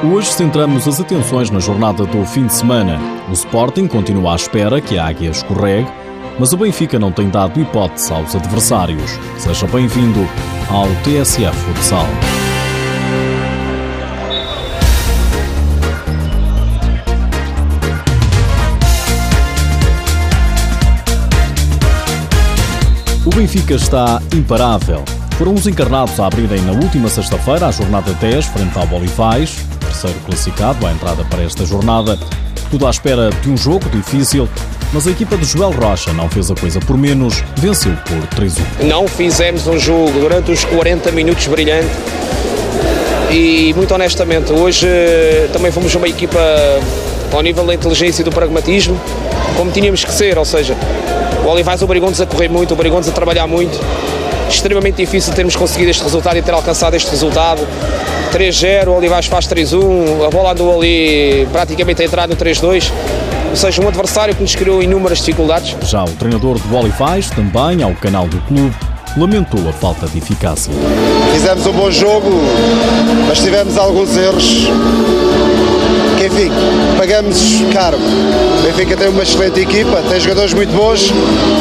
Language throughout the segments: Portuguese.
Hoje centramos as atenções na jornada do fim de semana. O Sporting continua à espera que a Águia escorregue, mas o Benfica não tem dado hipótese aos adversários. Seja bem-vindo ao TSF Futsal. O Benfica está imparável. Foram os encarnados a abrirem na última sexta-feira a jornada 10 frente ao Olivais, terceiro classificado à entrada para esta jornada. Tudo à espera de um jogo difícil, mas a equipa de Joel Rocha não fez a coisa por menos, venceu por 3-1. Não fizemos um jogo durante os 40 minutos brilhante e, muito honestamente, hoje eh, também fomos uma equipa ao nível da inteligência e do pragmatismo, como tínhamos que ser, ou seja, o Olivais obrigou-nos a correr muito, obrigou-nos a trabalhar muito. Extremamente difícil termos conseguido este resultado e ter alcançado este resultado. 3-0, o Olivais faz 3-1, a bola andou ali praticamente a entrar no 3-2. Ou seja, um adversário que nos criou inúmeras dificuldades. Já o treinador do Olivais, também ao canal do clube, lamentou a falta de eficácia. Fizemos um bom jogo, mas tivemos alguns erros que enfim, pagamos caro. O Benfica tem uma excelente equipa, tem jogadores muito bons,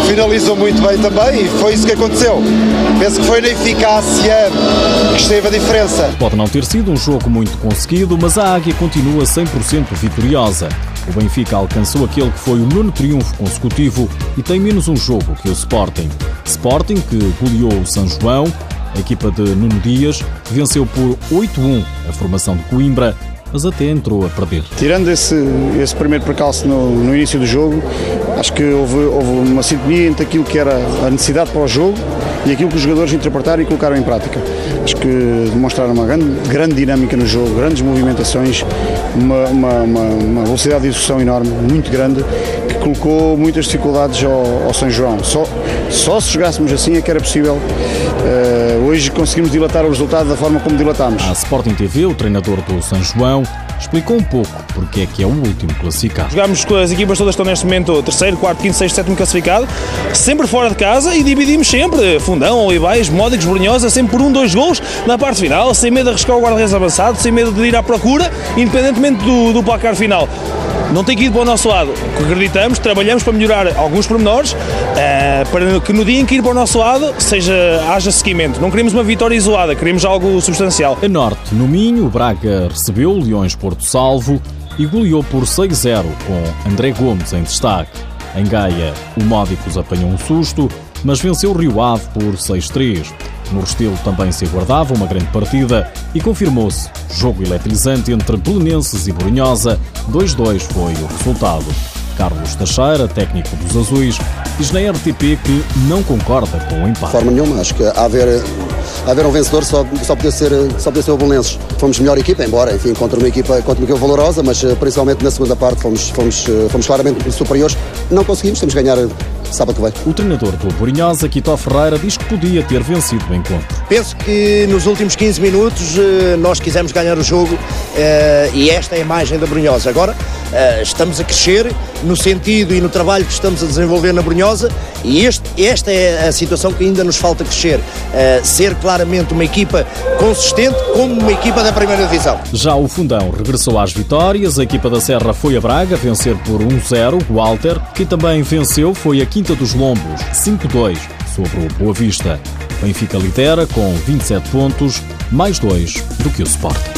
finalizam muito bem também e foi isso que aconteceu. Penso que foi na eficácia que esteve a diferença. Pode não ter sido um jogo muito conseguido, mas a Águia continua 100% vitoriosa. O Benfica alcançou aquele que foi o nono triunfo consecutivo e tem menos um jogo que o Sporting. Sporting, que goleou o São João, a equipa de Nuno Dias, venceu por 8-1 a formação de Coimbra mas até entrou a perder. Tirando esse, esse primeiro percalço no, no início do jogo, acho que houve, houve uma sintonia entre aquilo que era a necessidade para o jogo e aquilo que os jogadores interpretaram e colocaram em prática. Acho que demonstraram uma grande, grande dinâmica no jogo, grandes movimentações, uma, uma, uma, uma velocidade de execução enorme, muito grande, que colocou muitas dificuldades ao, ao São João. Só, só se jogássemos assim é que era possível. Uh, hoje conseguimos dilatar o resultado da forma como dilatámos. A Sporting TV, o treinador do São João, explicou um pouco porque é que é o último classificado. Jogámos com as equipas todas que estão neste momento terceiro, quarto, quinto, sexto, sétimo classificado, sempre fora de casa e dividimos sempre. Fundão, Olivais, Módicos, Brunhosa, sempre por um, dois gols na parte final, sem medo de arriscar o guarda-redes avançado, sem medo de ir à procura, independentemente do, do placar final não tem que ir para o nosso lado. Acreditamos, trabalhamos para melhorar alguns pormenores, uh, para que no dia em que ir para o nosso lado seja, haja seguimento. Não queremos uma vitória isolada, queremos algo substancial. A norte, no Minho, o Braga recebeu o Leões Porto Salvo e goleou por 6-0 com André Gomes em destaque. Em Gaia, o Módicos apanhou um susto, mas venceu o Rio Ave por 6-3. No Restelo também se aguardava uma grande partida e confirmou-se. Jogo eletrizante entre Belenenses e Borinhosa, 2-2 foi o resultado. Carlos Teixeira, técnico dos Azuis, diz na RTP que não concorda com o empate. De forma nenhuma, acho que haver, haver um vencedor só, só, podia ser, só podia ser o Belenenses. Fomos melhor equipa, embora, enfim, contra uma equipa, contra uma equipa valorosa, mas eh, principalmente na segunda parte fomos, fomos, eh, fomos claramente superiores. Não conseguimos, temos que ganhar sábado que vem. O treinador do Borinhosa, Quito Ferreira, diz que podia ter vencido o encontro. Penso que nos últimos 15 minutos eh, nós quisemos ganhar o jogo eh, e esta é a imagem da Brunhosa. Agora estamos a crescer no sentido e no trabalho que estamos a desenvolver na Brunhosa e este, esta é a situação que ainda nos falta crescer. Ser claramente uma equipa consistente como uma equipa da primeira divisão. Já o Fundão regressou às vitórias, a equipa da Serra foi a Braga vencer por 1-0, o Walter, que também venceu, foi aqui Quinta dos Lombos, 5-2 sobre o Boa Vista. Benfica lidera com 27 pontos, mais 2 do que o Sporting.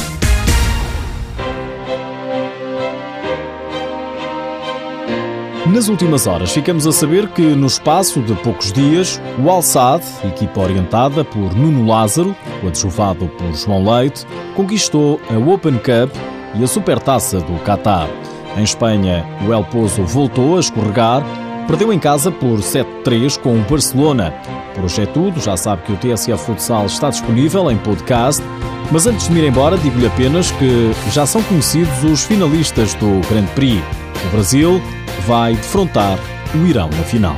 Nas últimas horas, ficamos a saber que, no espaço de poucos dias, o Al-Sadd, equipa orientada por Nuno Lázaro, adjuvado por João Leite, conquistou a Open Cup e a Supertaça do Qatar. Em Espanha, o El Pozo voltou a escorregar Perdeu em casa por 7-3 com o Barcelona. Por hoje é tudo, já sabe que o TSF Futsal está disponível em podcast. Mas antes de me ir embora, digo-lhe apenas que já são conhecidos os finalistas do Grand Prix. O Brasil vai defrontar o Irão na final.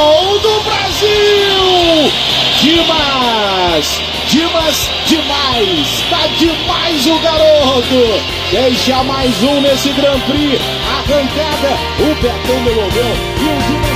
Gol do Brasil! Dimas! Dimas demais! Tá demais o garoto! Deixa mais um nesse Grand Prix. Arrancada, o Betão devolveu. E o